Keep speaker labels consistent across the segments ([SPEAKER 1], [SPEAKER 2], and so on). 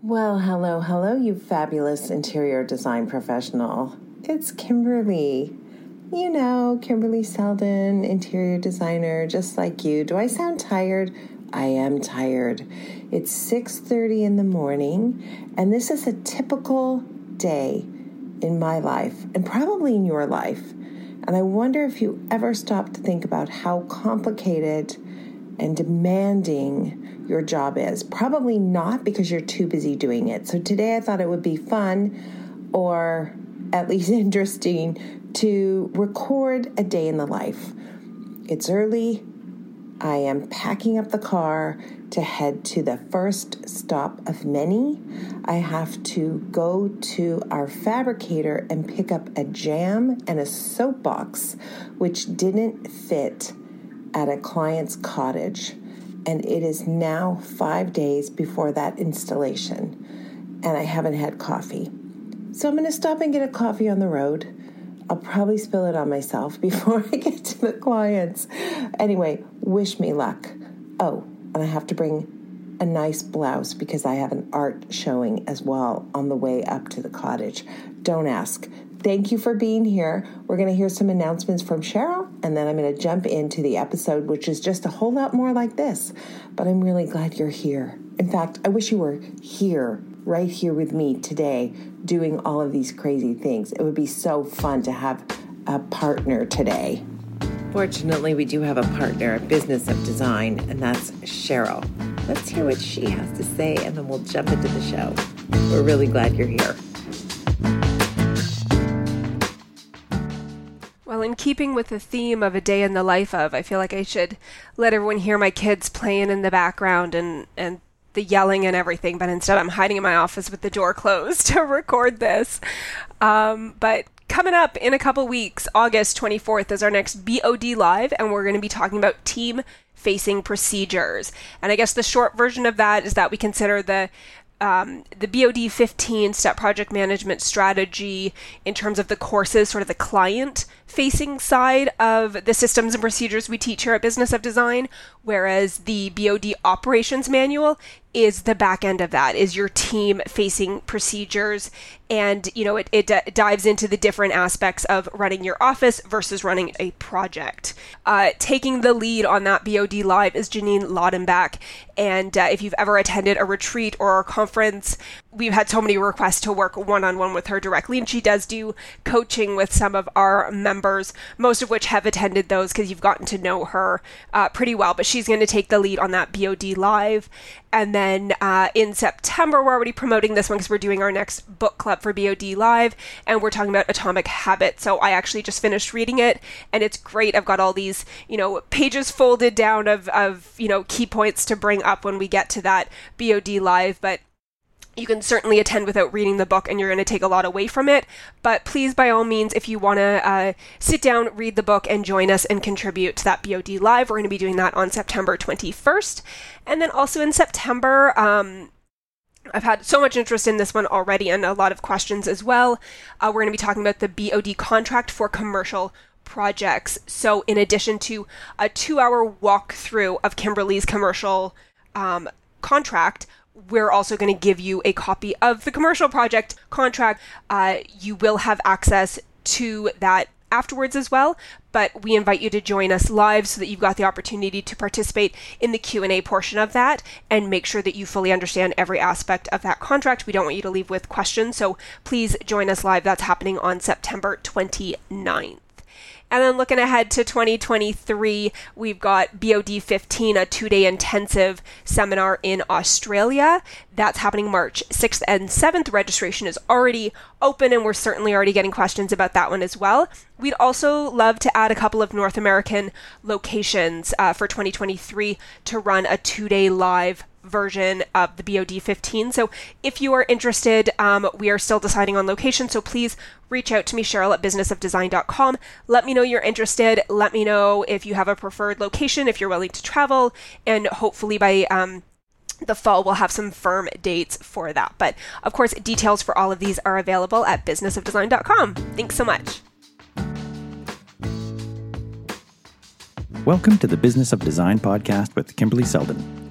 [SPEAKER 1] Well, hello, hello, you fabulous interior design professional. It's Kimberly. You know, Kimberly Seldon, interior designer, just like you. Do I sound tired? I am tired. It's 6:30 in the morning, and this is a typical day in my life and probably in your life. And I wonder if you ever stop to think about how complicated and demanding your job is. Probably not because you're too busy doing it. So today I thought it would be fun or at least interesting to record a day in the life. It's early. I am packing up the car to head to the first stop of many. I have to go to our fabricator and pick up a jamb and a soapbox, which didn't fit at a client's cottage, and it is now five days before that installation, and I haven't had coffee. So I'm going to stop and get a coffee on the road. I'll probably spill it on myself before I get to the clients. Anyway, wish me luck. Oh, and I have to bring a nice blouse because I have an art showing as well on the way up to the cottage. Don't ask. Thank you for being here. We're going to hear some announcements from Cheryl, and then I'm going to jump into the episode, which is just a whole lot more like this. But I'm really glad you're here. In fact, I wish you were here, right here with me today, doing all of these crazy things. It would be so fun to have a partner today. Fortunately, we do have a partner, a business of design, and that's Cheryl. Let's hear what she has to say, and then we'll jump into the show. We're really glad you're here.
[SPEAKER 2] In keeping with the theme of a day in the life of, I feel like I should let everyone hear my kids playing in the background and, and the yelling and everything, but instead I'm hiding in my office with the door closed to record this. Um, but coming up in a couple weeks, August 24th is our next BOD Live, and we're going to be talking about team facing procedures. And I guess the short version of that is that we consider the um, the BOD 15 step project management strategy in terms of the courses, sort of the client facing side of the systems and procedures we teach here at Business of Design, whereas the BOD operations manual is the back end of that is your team facing procedures. And you know it, it d- dives into the different aspects of running your office versus running a project. Uh, taking the lead on that bod live is janine laudenbach. And uh, if you've ever attended a retreat or a conference we've had so many requests to work one-on-one with her directly and she does do coaching with some of our members most of which have attended those because you've gotten to know her uh, pretty well but she's going to take the lead on that bod live and then uh, in September, we're already promoting this one because we're doing our next book club for BOD Live, and we're talking about Atomic Habits. So I actually just finished reading it, and it's great. I've got all these, you know, pages folded down of, of you know, key points to bring up when we get to that BOD Live. But you can certainly attend without reading the book and you're going to take a lot away from it. But please, by all means, if you want to uh, sit down, read the book, and join us and contribute to that BOD Live, we're going to be doing that on September 21st. And then also in September, um, I've had so much interest in this one already and a lot of questions as well. Uh, we're going to be talking about the BOD contract for commercial projects. So, in addition to a two hour walkthrough of Kimberly's commercial um, contract, we're also going to give you a copy of the commercial project contract. Uh, you will have access to that afterwards as well but we invite you to join us live so that you've got the opportunity to participate in the q&a portion of that and make sure that you fully understand every aspect of that contract. We don't want you to leave with questions so please join us live. That's happening on september 29th and then looking ahead to 2023, we've got BOD 15, a two day intensive seminar in Australia. That's happening March 6th and 7th. Registration is already open, and we're certainly already getting questions about that one as well. We'd also love to add a couple of North American locations uh, for 2023 to run a two day live version of the BOD 15. So if you are interested, um, we are still deciding on location. So please reach out to me, Cheryl at businessofdesign.com. Let me know you're interested. Let me know if you have a preferred location, if you're willing to travel, and hopefully by um, the fall we'll have some firm dates for that. But of course, details for all of these are available at businessofdesign.com. Thanks so much.
[SPEAKER 3] Welcome to the Business of Design podcast with Kimberly Seldon.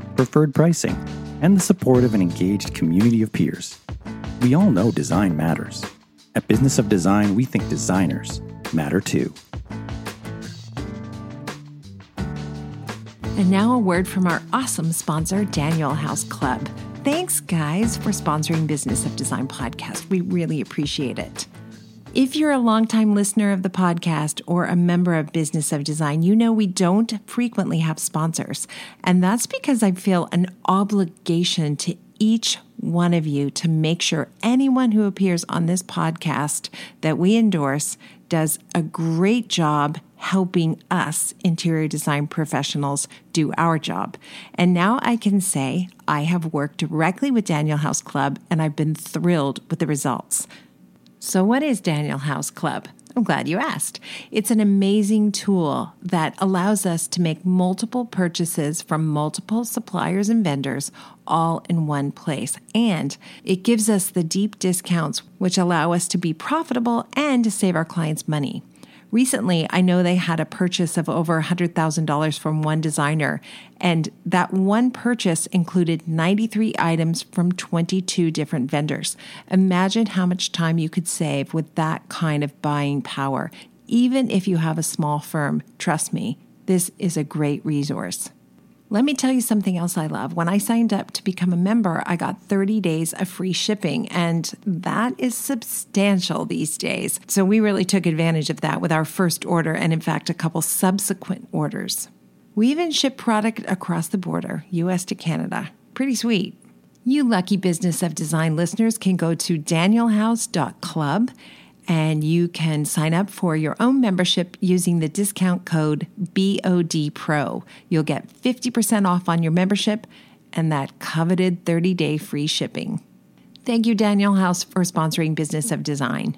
[SPEAKER 3] preferred pricing, and the support of an engaged community of peers. We all know design matters. At Business of Design, we think designers matter too.
[SPEAKER 1] And now a word from our awesome sponsor, Daniel House Club. Thanks, guys, for sponsoring Business of Design podcast. We really appreciate it. If you're a longtime listener of the podcast or a member of Business of Design, you know we don't frequently have sponsors. And that's because I feel an obligation to each one of you to make sure anyone who appears on this podcast that we endorse does a great job helping us interior design professionals do our job. And now I can say I have worked directly with Daniel House Club and I've been thrilled with the results. So, what is Daniel House Club? I'm glad you asked. It's an amazing tool that allows us to make multiple purchases from multiple suppliers and vendors all in one place. And it gives us the deep discounts, which allow us to be profitable and to save our clients money. Recently, I know they had a purchase of over $100,000 from one designer, and that one purchase included 93 items from 22 different vendors. Imagine how much time you could save with that kind of buying power. Even if you have a small firm, trust me, this is a great resource. Let me tell you something else I love. When I signed up to become a member, I got 30 days of free shipping, and that is substantial these days. So we really took advantage of that with our first order and, in fact, a couple subsequent orders. We even ship product across the border, US to Canada. Pretty sweet. You lucky Business of Design listeners can go to danielhouse.club and you can sign up for your own membership using the discount code BODPRO. You'll get 50% off on your membership and that coveted 30 day free shipping. Thank you, Daniel House, for sponsoring Business of Design.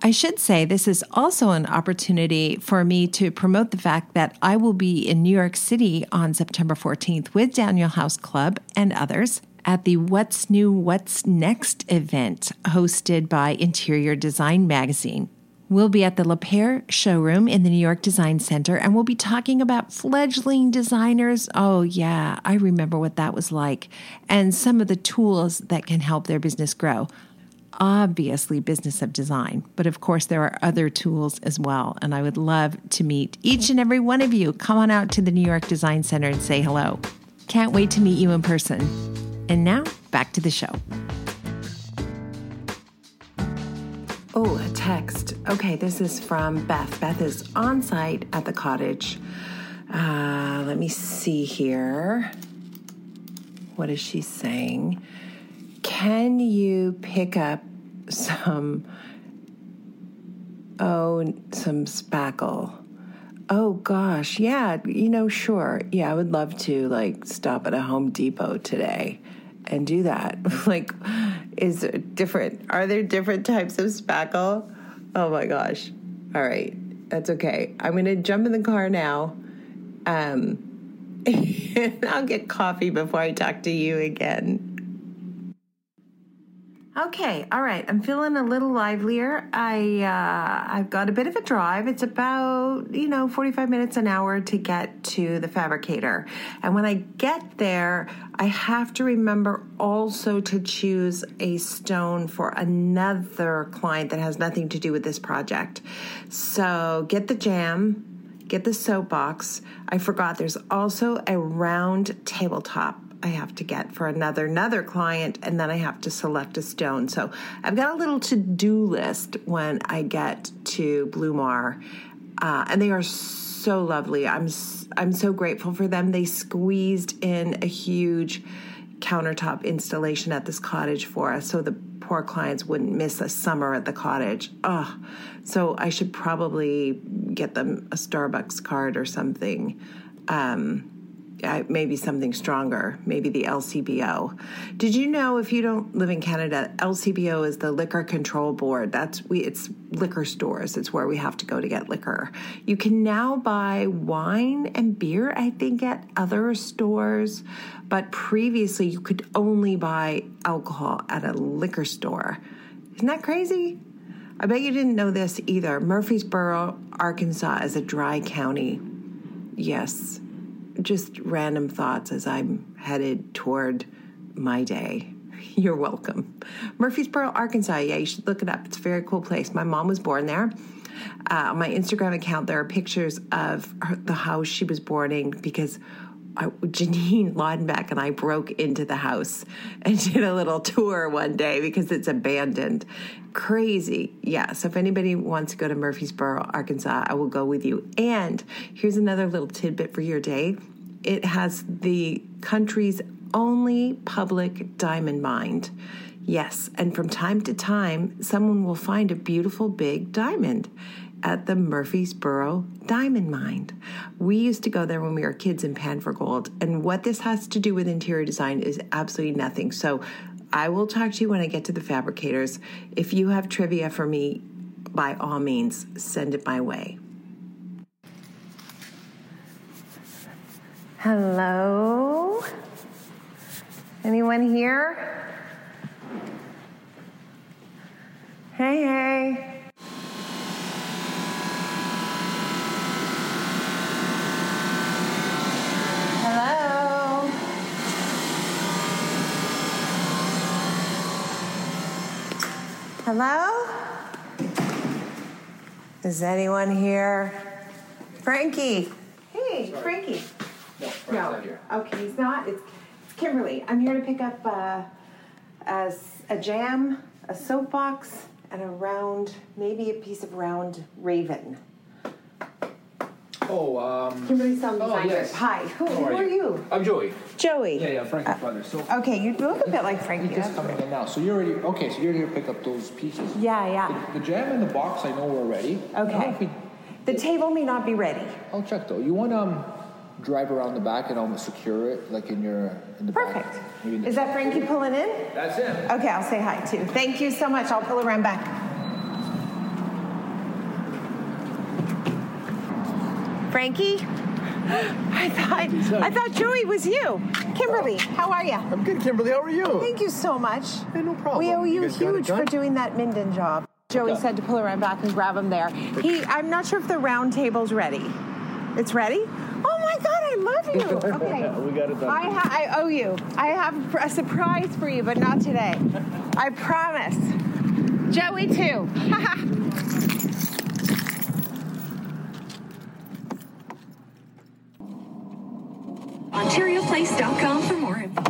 [SPEAKER 1] I should say this is also an opportunity for me to promote the fact that I will be in New York City on September 14th with Daniel House Club and others at the What's New, What's Next event hosted by Interior Design Magazine. We'll be at the Lapeyre showroom in the New York Design Center and we'll be talking about fledgling designers. Oh, yeah, I remember what that was like, and some of the tools that can help their business grow. Obviously, business of design, but of course, there are other tools as well. And I would love to meet each and every one of you. Come on out to the New York Design Center and say hello. Can't wait to meet you in person. And now, back to the show.
[SPEAKER 4] Oh, a text. Okay, this is from Beth. Beth is on site at the cottage. Uh, let me see here. What is she saying? Can you pick up some, oh, some spackle? Oh gosh, yeah, you know, sure. Yeah, I would love to like stop at a Home Depot today and do that. like, is there different? Are there different types of spackle? Oh my gosh! All right, that's okay. I'm gonna jump in the car now. Um, I'll get coffee before I talk to you again. Okay, all right. I'm feeling a little livelier. I uh, I've got a bit of a drive. It's about you know 45 minutes an hour to get to the fabricator, and when I get there, I have to remember also to choose a stone for another client that has nothing to do with this project. So get the jamb, get the soapbox. I forgot. There's also a round tabletop I have to get for another another client, and then I have to select a stone. So I've got a little to do list when I get to Blumar, uh, and they are so lovely. I'm I'm so grateful for them. They squeezed in a huge countertop installation at this cottage for us, so the poor clients wouldn't miss a summer at the cottage. Oh, so I should probably get them a Starbucks card or something. Um,
[SPEAKER 1] uh, maybe something stronger, maybe the LCBO. Did you know if you don't live in Canada, LCBO is the Liquor Control Board. That's we it's liquor stores. It's where we have to go to get liquor. You can now buy wine and beer, I think, at other stores, but previously you could only buy alcohol at a liquor store. Isn't that crazy? I bet you didn't know this either. Murfreesboro, Arkansas is a dry county. Yes, just random thoughts as I'm headed toward my day. You're welcome. Murfreesboro, Arkansas. Yeah, you should look it up. It's a very cool place. My mom was born there. Uh, on my Instagram account, there are pictures of her, the house she was born in because I, Janine Laudenbach and I broke into the house and did a little tour one day because it's abandoned. Crazy. Yeah. So if anybody wants to go to Murfreesboro, Arkansas, I will go with you. And here's another little tidbit for your day it has the country's only public diamond mine. Yes, and from time to time, someone will find a beautiful big diamond at the Murfreesboro Diamond Mine. We used to go there when we were kids and pan for gold. And what this has to do with interior design is absolutely nothing. So I will talk to you when I get to the fabricators. If you have trivia for me, by all means, send it my way. Hello? Anyone here? Hey, hey. Hello? Hello? Is anyone here? Frankie. Hey, Frankie. No, okay, he's not. It's, it's Kimberly. I'm here to pick up uh, a, s- a jamb, a soapbox, and a round, maybe a piece of round raven.
[SPEAKER 5] Oh, um.
[SPEAKER 1] Kimberly Sound
[SPEAKER 5] Oh,
[SPEAKER 1] Designer.
[SPEAKER 5] yes.
[SPEAKER 1] Hi, who, who
[SPEAKER 5] are you? I'm Joey.
[SPEAKER 1] Joey.
[SPEAKER 5] Yeah, yeah, Frankie's brother. So
[SPEAKER 1] Okay, you look a bit like Frankie.
[SPEAKER 5] just
[SPEAKER 1] that's
[SPEAKER 5] coming in now. So you're already okay. So you're here to pick up those pieces.
[SPEAKER 1] Yeah, yeah.
[SPEAKER 5] The, the jamb in the box, I know we're ready. I don't know
[SPEAKER 1] Okay.
[SPEAKER 5] if we-
[SPEAKER 1] The table may not be ready.
[SPEAKER 5] I'll check though. You want um drive around the back and almost secure it, like in your in the back.
[SPEAKER 1] Perfect.
[SPEAKER 5] Maybe in the
[SPEAKER 1] Is that Frankie pulling in?
[SPEAKER 5] That's it.
[SPEAKER 1] Okay, I'll say hi too. Thank you so much. I'll pull around back. Frankie? I thought I thought Joey was you. Kimberly, oh. how are you?
[SPEAKER 6] I'm good, Kimberly. How are you?
[SPEAKER 1] Thank you so much.
[SPEAKER 6] Hey, no problem.
[SPEAKER 1] We owe you,
[SPEAKER 6] You guys got it
[SPEAKER 1] huge for doing that Minden job. Joey
[SPEAKER 6] Okay.
[SPEAKER 1] said to pull around back and grab him there. He, I'm not sure if the round table's ready. It's ready? Oh my God, I love you. Okay.
[SPEAKER 6] We got it done.
[SPEAKER 1] I, ha- I owe you. I have a surprise for you, but not today. I promise. Joey, too.
[SPEAKER 7] OntarioPlace.com for more info.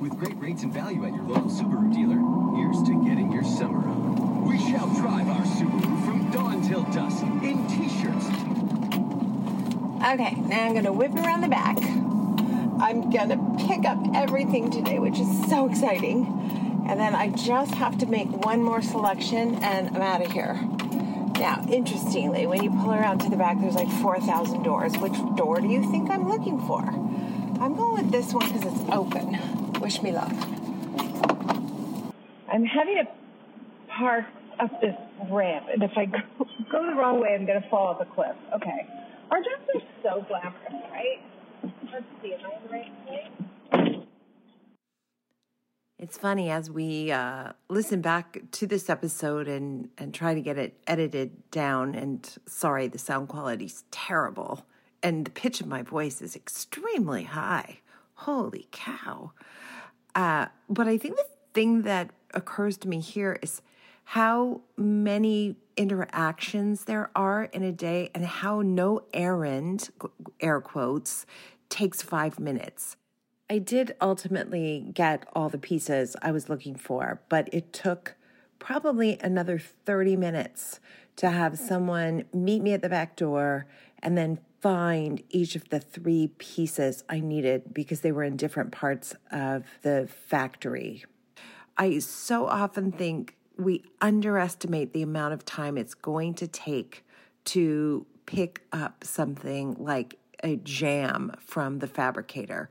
[SPEAKER 8] With great rates and value at your local Subaru dealer, here's to getting your summer on. We shall drive our Subaru from dawn till dusk in t-shirts.
[SPEAKER 1] Okay, now I'm gonna whip around the back. I'm gonna pick up everything today, which is so exciting. And then I just have to make one more selection and I'm out of here. Now, interestingly, when you pull around to the back, there's like 4,000 doors. Which door do you think I'm looking for? I'm going with this one because it's open. Wish me luck. I'm having to park up this ramp, and if I go, go the wrong way, I'm going to fall off a cliff. Okay. Our jobs are so glamorous, right? Let's see, am I in the right place? It's funny as we uh, listen back to this episode and, and try to get it edited down. And sorry, the sound quality's terrible. And the pitch of my voice is extremely high. Holy cow. Uh, but I think the thing that occurs to me here is how many interactions there are in a day and how no errand, air quotes, takes five minutes. I did ultimately get all the pieces I was looking for, but it took probably another 30 minutes to have someone meet me at the back door and then find each of the three pieces I needed because they were in different parts of the factory. I so often think we underestimate the amount of time it's going to take to pick up something like a jamb from the fabricator.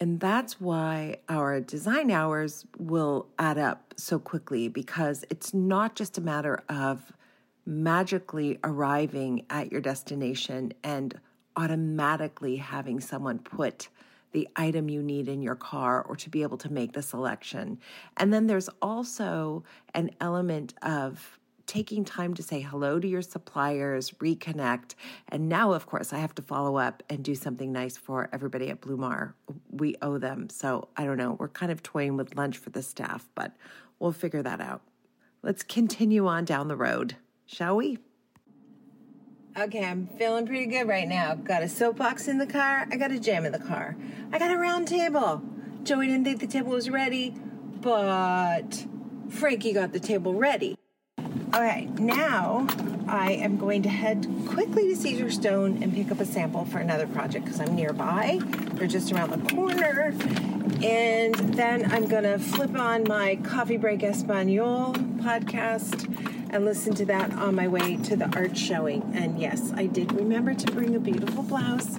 [SPEAKER 1] And that's why our design hours will add up so quickly because it's not just a matter of magically arriving at your destination and automatically having someone put the item you need in your car or to be able to make the selection. And then there's also an element of taking time to say hello to your suppliers, reconnect. And now, of course, I have to follow up and do something nice for everybody at Blumar. We owe them. So I don't know. We're kind of toying with lunch for the staff, but we'll figure that out. Let's continue on down the road, shall we? Okay, I'm feeling pretty good right now. Got a soapbox in the car. I got a jamb in the car. I got a round table. Joey didn't think the table was ready, but Frankie got the table ready. Okay, now I am going to head quickly to Caesarstone and pick up a sample for another project because I'm nearby. They're just around the corner. And then I'm going to flip on my Coffee Break Espanol podcast and listen to that on my way to the art showing. And yes, I did remember to bring a beautiful blouse,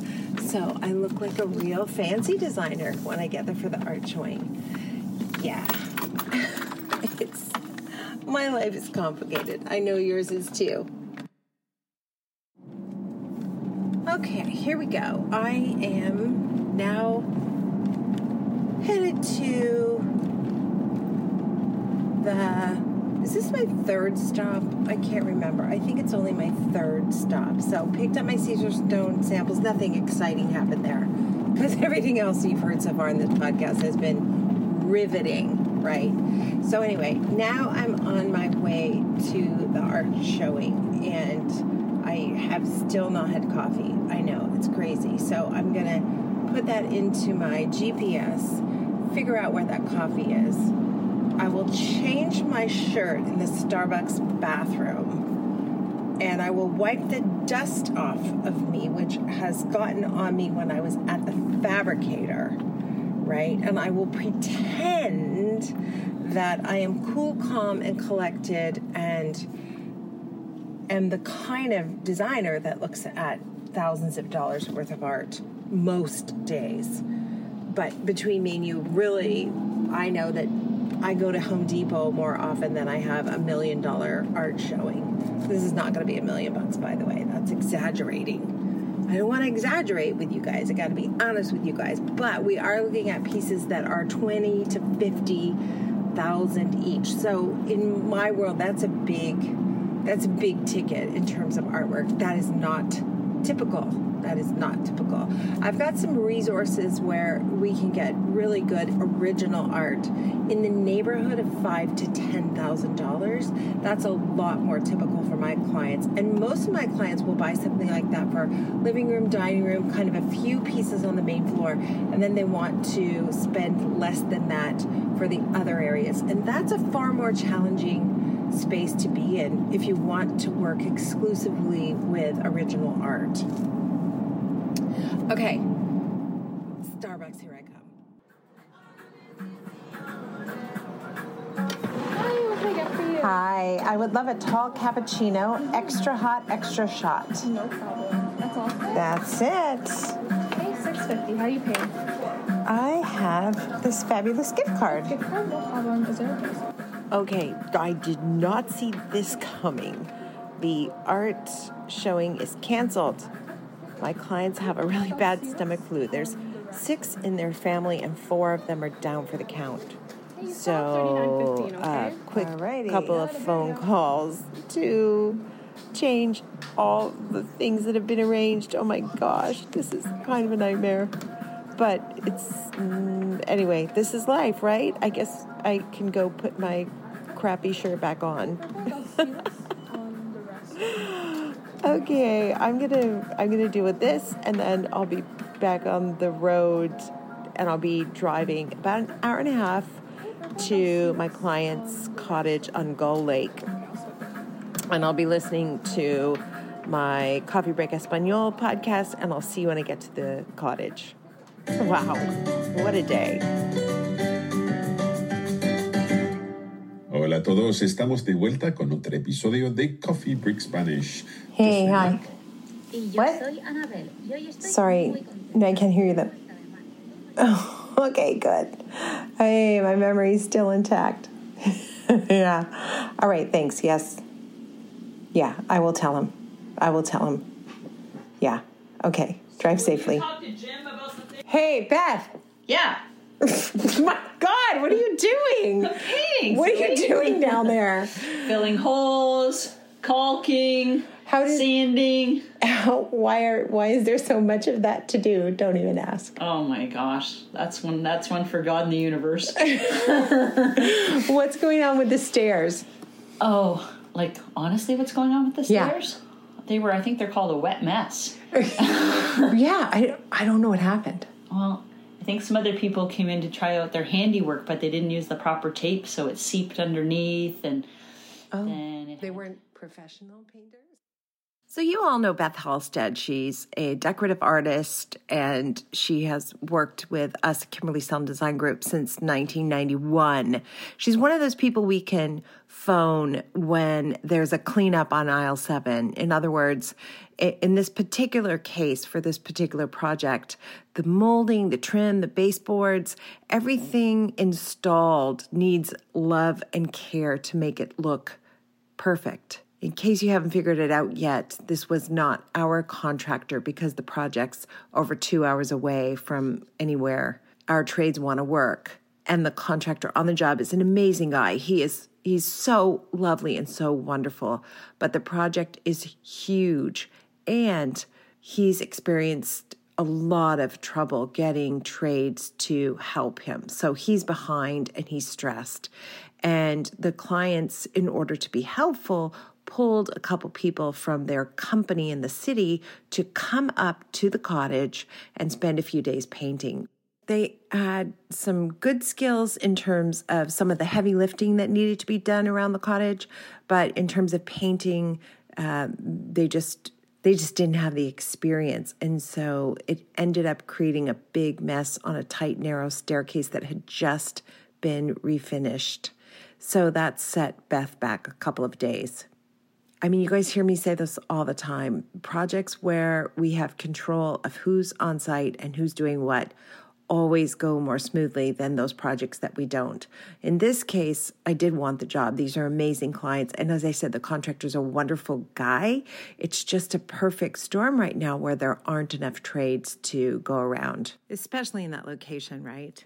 [SPEAKER 1] so I look like a real fancy designer when I get there for the art showing. Yeah. it's my life is complicated. I know yours is too. Okay, here we go. I am now headed to the. Is this my third stop? I can't remember. I think it's only my third stop. So, picked up my Caesarstone samples. Nothing exciting happened there because everything else you've heard so far in this podcast has been riveting, right? So, anyway, now I'm on my way to the art showing and I have still not had coffee. I know, it's crazy. So, I'm to put that into my GPS, figure out where that coffee is. I will change my shirt in the Starbucks bathroom and I will wipe the dust off of me, which has gotten on me when I was at the fabricator, right? And I will pretend that I am cool, calm, and collected and am the kind of designer that looks at thousands of dollars worth of art most days. But between me and you, really, I know that I go to Home Depot more often than I have a million dollar art showing. This is not going to be a million bucks, by the way. That's exaggerating. I don't want to exaggerate with you guys. I got to be honest with you guys. But we are looking at pieces that are 20 to 50 thousand each. So in my world, that's a big, that's a big ticket in terms of artwork. That is not typical. That is not typical. I've got some resources where we can get really good original art in the neighborhood of five to ten thousand dollars. That's a lot more typical for my clients, and most of my clients will buy something like that for living room, dining room, kind of a few pieces on the main floor, and then they want to spend less than that for the other areas, and that's a far more challenging space to be in if you want to work exclusively with original art. Okay, Starbucks, here I come.
[SPEAKER 7] Hi, what can I get for you?
[SPEAKER 1] Hi, I would love a tall cappuccino, extra hot, extra shot.
[SPEAKER 7] No problem. That's all.
[SPEAKER 1] That's it.
[SPEAKER 7] Okay, six fifty. How are you paying?
[SPEAKER 1] I have this fabulous gift card.
[SPEAKER 7] Gift card, no problem. Is there a place?
[SPEAKER 1] Okay, I did not see this coming. The art showing is canceled. My clients have a really bad stomach flu. There's six in their family, and four of them are down for the count.
[SPEAKER 7] Hey, you still have
[SPEAKER 1] So,
[SPEAKER 7] 39.15,
[SPEAKER 1] uh, quick
[SPEAKER 9] Alrighty.
[SPEAKER 1] couple of phone calls to change all the things that have been arranged. Oh my gosh, this is kind of a nightmare. But it's, mm, anyway, this is life, right? I guess I can go put my crappy shirt back on. Okay, I'm gonna I'm gonna deal with this, and then I'll be back on the road, and I'll be driving about an hour and a half to my client's cottage on Gull Lake, and I'll be listening to my Coffee Break Espanol podcast, and I'll see you when I get to the cottage. Wow, what a day!
[SPEAKER 10] Hola a todos, estamos de vuelta con otro episodio de Coffee Break Spanish. Yo
[SPEAKER 1] Hey,
[SPEAKER 10] soy
[SPEAKER 1] hi.
[SPEAKER 11] What? Sorry, no, I can't hear you. That. Oh, okay, good. Hey, my memory's still intact. yeah. All right. Thanks. Yes. Yeah, I will tell him. I will tell him. Yeah. Okay. Drive safely. Hey, Beth.
[SPEAKER 9] Yeah.
[SPEAKER 11] My God, what are you doing?
[SPEAKER 9] Painting.
[SPEAKER 11] What are you doing down there?
[SPEAKER 9] Filling holes, caulking,
[SPEAKER 11] How did-
[SPEAKER 9] sanding.
[SPEAKER 11] How, why are why is there so much of that to do? Don't even ask.
[SPEAKER 9] Oh my gosh, that's one. That's one for God in the universe.
[SPEAKER 11] What's going on with the stairs?
[SPEAKER 9] oh, like honestly, what's going on with the
[SPEAKER 11] Yeah.
[SPEAKER 9] stairs? They were. I think they're called a wet mess.
[SPEAKER 11] Yeah, I, I don't know what happened.
[SPEAKER 9] Well, I think some other people came in to try out their handiwork, but they didn't use the proper tape, so it seeped underneath, and oh. then it
[SPEAKER 11] They weren't professional painters?
[SPEAKER 1] So, you all know Beth Halstead. She's a decorative artist and she has worked with us at Kimberly Seldon Design Group since 1991. She's one of those people we can phone when there's a cleanup on aisle seven. In other words, in this particular case for this particular project, the molding, the trim, the baseboards, everything installed needs love and care to make it look perfect. In case you haven't figured it out yet, this was not our contractor because the project's over two hours away from anywhere our trades want to work. And the contractor on the job is an amazing guy. He is he's so lovely and so wonderful. But the project is huge and he's experienced a lot of trouble getting trades to help him. So he's behind and he's stressed. And the clients, in order to be helpful, pulled a couple people from their company in the city to come up to the cottage and spend a few days painting. They had some good skills in terms of some of the heavy lifting that needed to be done around the cottage, but in terms of painting, uh, they just they just didn't have the experience, and so it ended up creating a big mess on a tight, narrow staircase that had just been refinished. So that set Beth back a couple of days. I mean, you guys hear me say this all the time. Projects where we have control of who's on site and who's doing what always go more smoothly than those projects that we don't. In this case, I did want the job. These are amazing clients. And as I said, the contractor's a wonderful guy. It's just a perfect storm right now where there aren't enough trades to go around, especially in that location, right?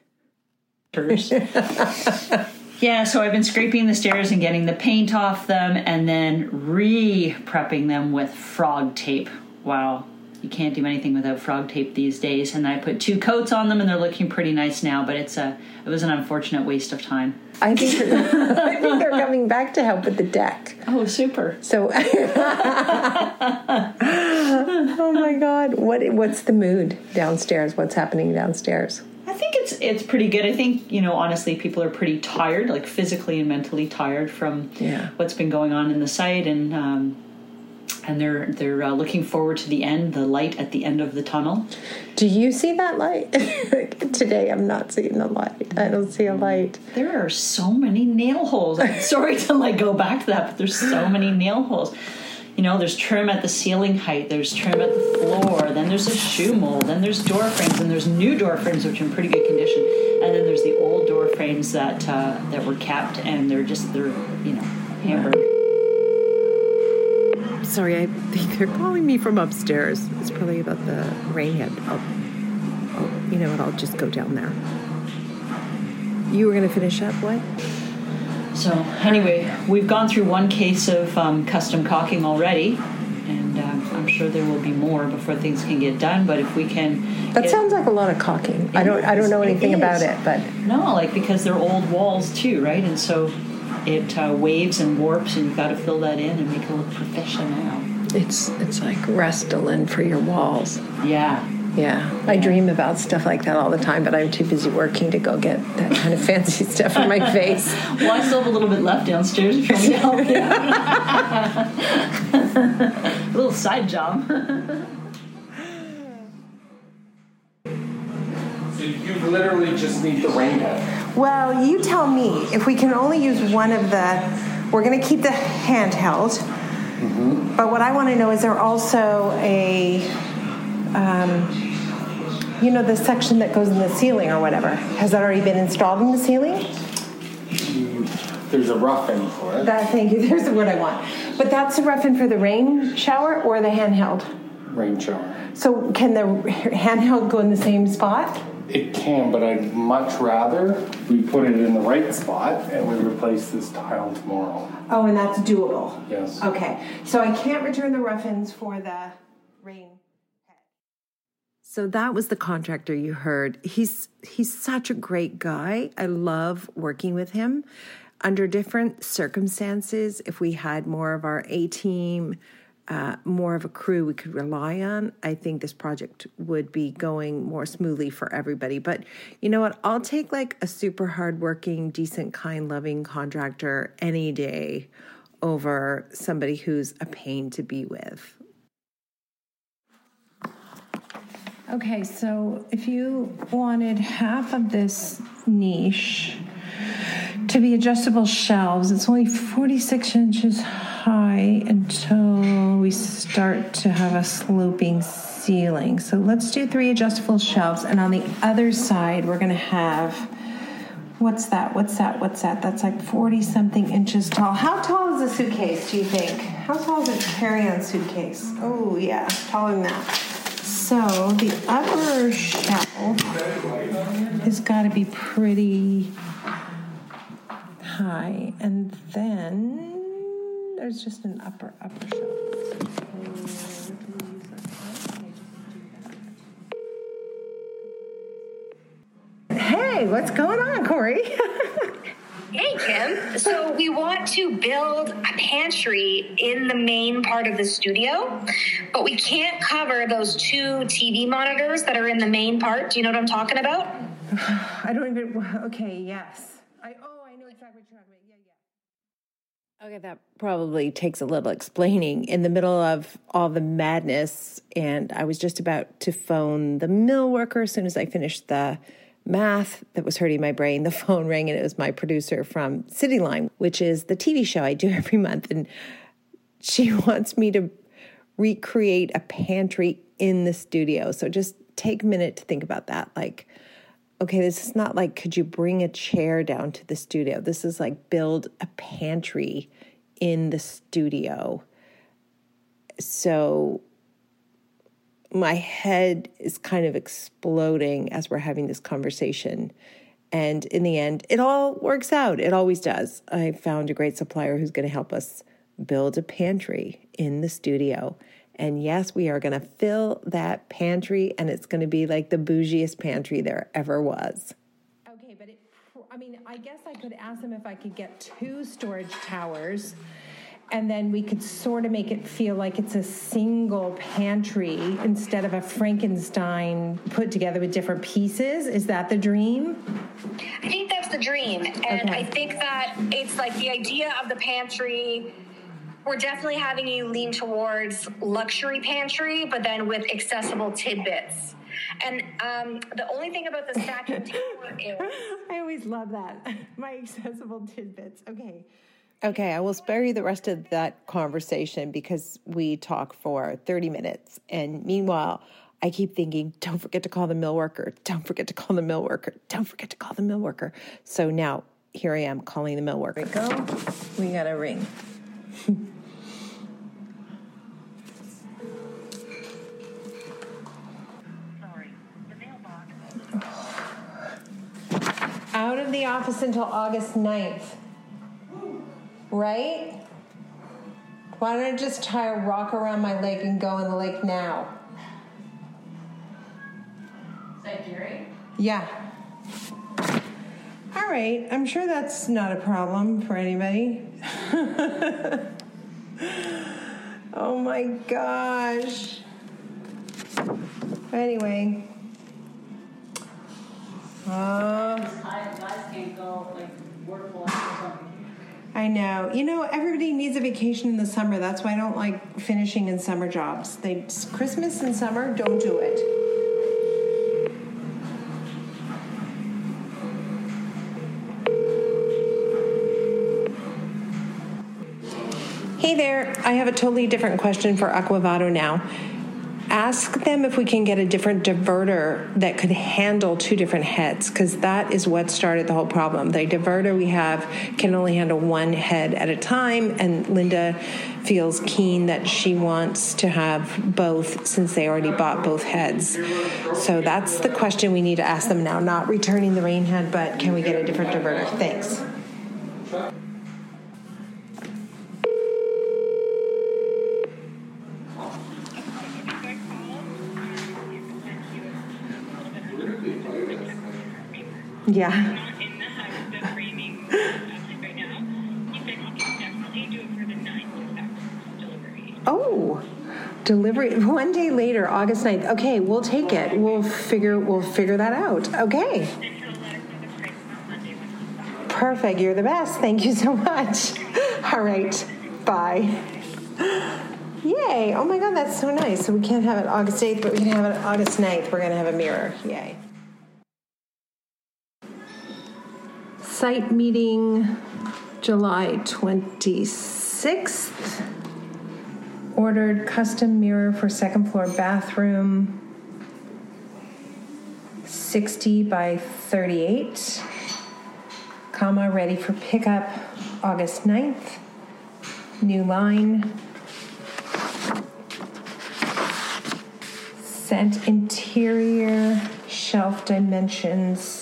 [SPEAKER 9] yeah, so I've been scraping the stairs and getting the paint off them and then re prepping them with frog tape. Wow, you can't do anything without frog tape these days. And I put two coats on them and they're looking pretty nice now, but it's a it was an unfortunate waste of time.
[SPEAKER 11] I think I think they're coming back to help with the deck.
[SPEAKER 9] Oh, super.
[SPEAKER 11] So Oh my god, what what's the mood downstairs? What's happening downstairs?
[SPEAKER 9] I think it's it's pretty good. I think you know honestly, people are pretty tired, like physically and mentally tired from
[SPEAKER 11] Yeah.
[SPEAKER 9] what's been going on in the site, and um, and they're they're uh, looking forward to the end, the light at the end of the tunnel.
[SPEAKER 11] Do you see that light? Today I'm not seeing the light. I don't see a light.
[SPEAKER 9] There are so many nail holes. I'm sorry to like go back to that, but there's so many nail holes. You know, there's trim at the ceiling height, there's trim at the floor, then there's a shoe mold, then there's door frames, and there's new door frames which are in pretty good condition, and then there's the old door frames that uh, that were kept, and they're just they're you know hammered.
[SPEAKER 1] Sorry, I think they're calling me from upstairs. It's probably about the rain head. I'll, I'll, you know what? I'll just go down there. You were going to finish up what?
[SPEAKER 9] So anyway, we've gone through one case of um, custom caulking already, and um, I'm sure there will be more before things can get done. But if we can,
[SPEAKER 11] That sounds like a lot of caulking. I don't I don't know
[SPEAKER 9] It
[SPEAKER 11] anything about it, but
[SPEAKER 9] No, like because they're old walls too, right? And so it uh, waves and warps, and you've got to fill that in and make it look professional.
[SPEAKER 11] it's it's like Restylane for your walls.
[SPEAKER 9] Yeah.
[SPEAKER 11] Yeah, I dream about stuff like that all the time, but I'm too busy working to go get that kind of fancy stuff for my face.
[SPEAKER 9] Well, I still have a little bit left downstairs if you want me to help you. a little side job.
[SPEAKER 6] So you literally just need the rain head.
[SPEAKER 11] Well, you tell me if we can only use one of the. We're going to keep the handheld. Mm-hmm.
[SPEAKER 12] But what I want to know is there also a, um, you know, the section that goes in the ceiling or whatever. Has that already been installed in the ceiling?
[SPEAKER 6] There's a rough end for it.
[SPEAKER 12] That thank you. There's the word I want. But that's a rough in for the rain shower or the handheld.
[SPEAKER 6] Rain shower.
[SPEAKER 12] So can the handheld go in the same spot?
[SPEAKER 6] It can, but I'd much rather we put it in the right spot and we replace this tile tomorrow.
[SPEAKER 12] Oh, and that's doable.
[SPEAKER 6] Yes.
[SPEAKER 12] Okay. So I can't return the rough ends for the rain.
[SPEAKER 1] So that was the contractor you heard. He's he's such a great guy. I love working with him. Under different circumstances, if we had more of our A team, uh, more of a crew we could rely on, I think this project would be going more smoothly for everybody. But you know what? I'll take like a super hardworking, decent, kind, loving contractor any day over somebody who's a pain to be with. Okay, so if you wanted half of this niche to be adjustable shelves, it's only 46 inches high until we start to have a sloping ceiling. So let's do three adjustable shelves. And on the other side, we're going to have what's that? What's that? What's that? That's like 40 something inches tall. How tall is a suitcase, do you think? How tall is a carry on suitcase? Oh, yeah, taller than that. So the upper shelf has got to be pretty high, and then there's just an upper upper shelf. Hey, what's going on, Corey?
[SPEAKER 13] Hey, Kim. So, we want to build a pantry in the main part of the studio, but we can't cover those two TV monitors that are in the main part. Do you know what I'm talking about?
[SPEAKER 12] I don't even. Okay, yes. I, oh, I know exactly what you're talking about. Yeah, yeah.
[SPEAKER 1] Okay, that probably takes a little explaining in the middle of all the madness. And I was just about to phone the mill worker as soon as I finished the math that was hurting my brain. The phone rang and it was my producer from Cityline, which is the TV show I do every month. And she wants me to recreate a pantry in the studio. So just take a minute to think about that. Like, okay, this is not like, could you bring a chair down to the studio? This is like, build a pantry in the studio. So my head is kind of exploding as we're having this conversation. And in the end, it all works out. It always does. I found a great supplier who's going to help us build a pantry in the studio. And yes, we are going to fill that pantry, and it's going to be like the bougiest pantry there ever was.
[SPEAKER 12] Okay, but it, I mean, I guess I could ask them if I could get two storage towers and then we could sort of make it feel like it's a single pantry instead of a Frankenstein put together with different pieces. Is that the dream?
[SPEAKER 13] I think that's the dream. And
[SPEAKER 12] Okay.
[SPEAKER 13] I think that it's like the idea of the pantry. We're definitely having you lean towards luxury pantry, but then with accessible tidbits. And um, the only thing about the stacking tower is
[SPEAKER 12] I always love that. My accessible tidbits. Okay.
[SPEAKER 1] Okay, I will spare you the rest of that conversation because we talk for 30 minutes. And meanwhile, I keep thinking, don't forget to call the mill worker. Don't forget to call the mill worker. Don't forget to call the mill worker. So now here I am calling the mill worker.
[SPEAKER 12] We Go. We got a ring. Out of the office until August 9th. Right? Why don't I just tie a rock around my leg and go in the lake now?
[SPEAKER 9] Is that Gary?
[SPEAKER 12] Yeah. All right. I'm sure that's not a problem for anybody. oh my gosh. Anyway. Uh,
[SPEAKER 9] Guys can't go, like, work I'm on
[SPEAKER 12] I know. You know, everybody needs a vacation in the summer. That's why I don't like finishing in summer jobs. They Christmas and summer, don't do it. Hey
[SPEAKER 1] there, I have a totally different question for Aquavado now. Ask them if we can get a different diverter that could handle two different heads, because that is what started the whole problem. The diverter we have can only handle one head at a time, and Linda feels keen that she wants to have both since they already bought both heads. So that's the question we need to ask them now, not returning the rain head, but can we get a different diverter? Thanks. Yeah. Oh, delivery one day later, August 9th. Okay, we'll take it. We'll figure we'll figure that out. Okay. Perfect. You're the best. Thank you so much. All right. Bye. Yay. Oh my god, that's so nice. So we can't have it August 8th, but we can have it August 9th. We're going to have a mirror. Yay. Site meeting July 26th. Ordered custom mirror for second floor bathroom 60 by 38, comma, ready for pickup August 9th. New line. Sent interior shelf dimensions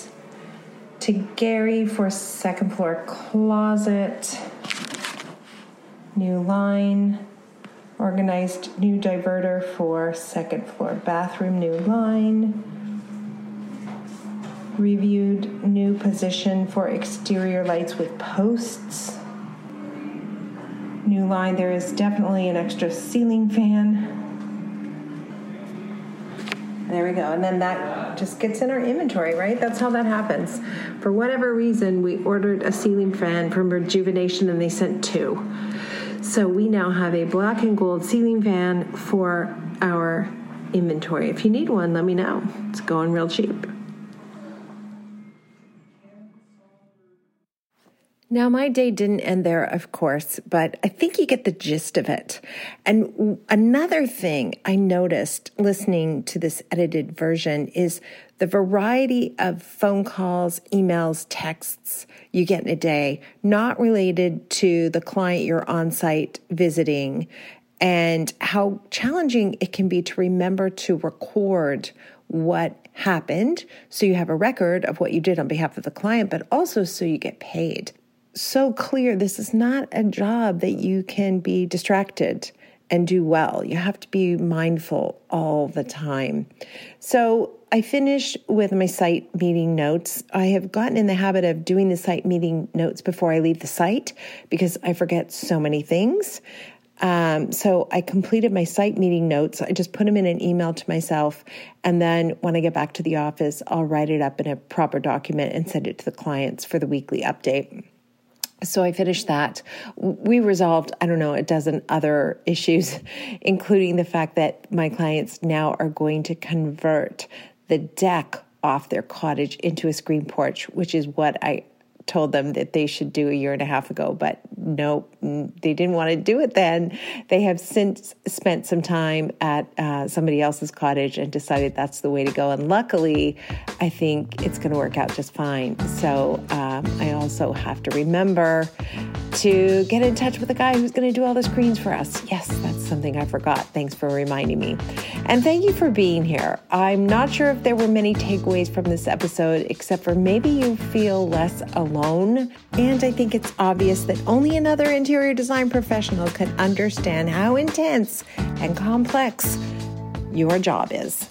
[SPEAKER 1] to Gary for second floor closet. New line. Organized new diverter for second floor bathroom, new line. Reviewed new position for exterior lights with posts. New line, there is definitely an extra ceiling fan. There we go. And then that just gets in our inventory, right? That's how that happens. For whatever reason, we ordered a ceiling fan from Rejuvenation and they sent two. So we now have a black and gold ceiling fan for our inventory. If you need one, let me know. It's going real cheap. Now, my day didn't end there, of course, but I think you get the gist of it. And another thing I noticed listening to this edited version is the variety of phone calls, emails, texts you get in a day, not related to the client you're on site visiting, and how challenging it can be to remember to record what happened so you have a record of what you did on behalf of the client, but also so you get paid so clear this is not a job that you can be distracted and do well. You have to be mindful all the time. So I finished with my site meeting notes. I have gotten in the habit of doing the site meeting notes before I leave the site because I forget so many things. Um, so I completed my site meeting notes. I just put them in an email to myself. And then when I get back to the office, I'll write it up in a proper document and send it to the clients for the weekly update. So I finished that. We resolved, I don't know, a dozen other issues, including the fact that my clients now are going to convert the deck off their cottage into a screen porch, which is what I told them that they should do a year and a half ago, but nope, they didn't want to do it then. They have since spent some time at uh, somebody else's cottage and decided that's the way to go. And luckily, I think it's going to work out just fine. So um, I also have to remember to get in touch with the guy who's going to do all the screens for us. Yes, that's something I forgot. Thanks for reminding me. And thank you for being here. I'm not sure if there were many takeaways from this episode, except for maybe you feel less alone. And I think it's obvious that only another interior design professional could understand how intense and complex your job is.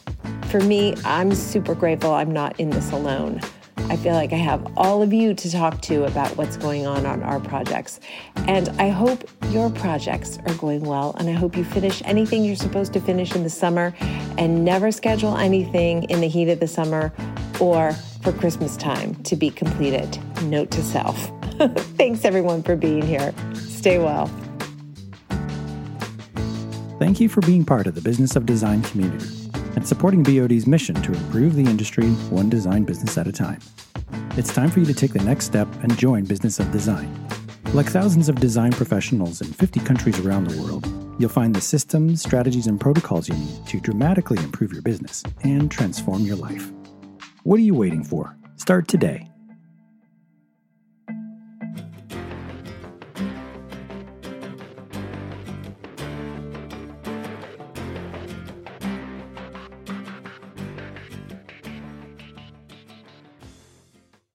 [SPEAKER 1] For me, I'm super grateful I'm not in this alone. I feel like I have all of you to talk to about what's going on on our projects. And I hope your projects are going well. And I hope you finish anything you're supposed to finish in the summer and never schedule anything in the heat of the summer or for Christmas time to be completed. Note to self. Thanks everyone for being here. Stay well.
[SPEAKER 3] Thank you for being part of the Business of Design community and supporting BOD's mission to improve the industry one design business at a time. It's time for you to take the next step and join Business of Design. Like thousands of design professionals in 50 countries around the world, you'll find the systems, strategies, and protocols you need to dramatically improve your business and transform your life. What are you waiting for? Start today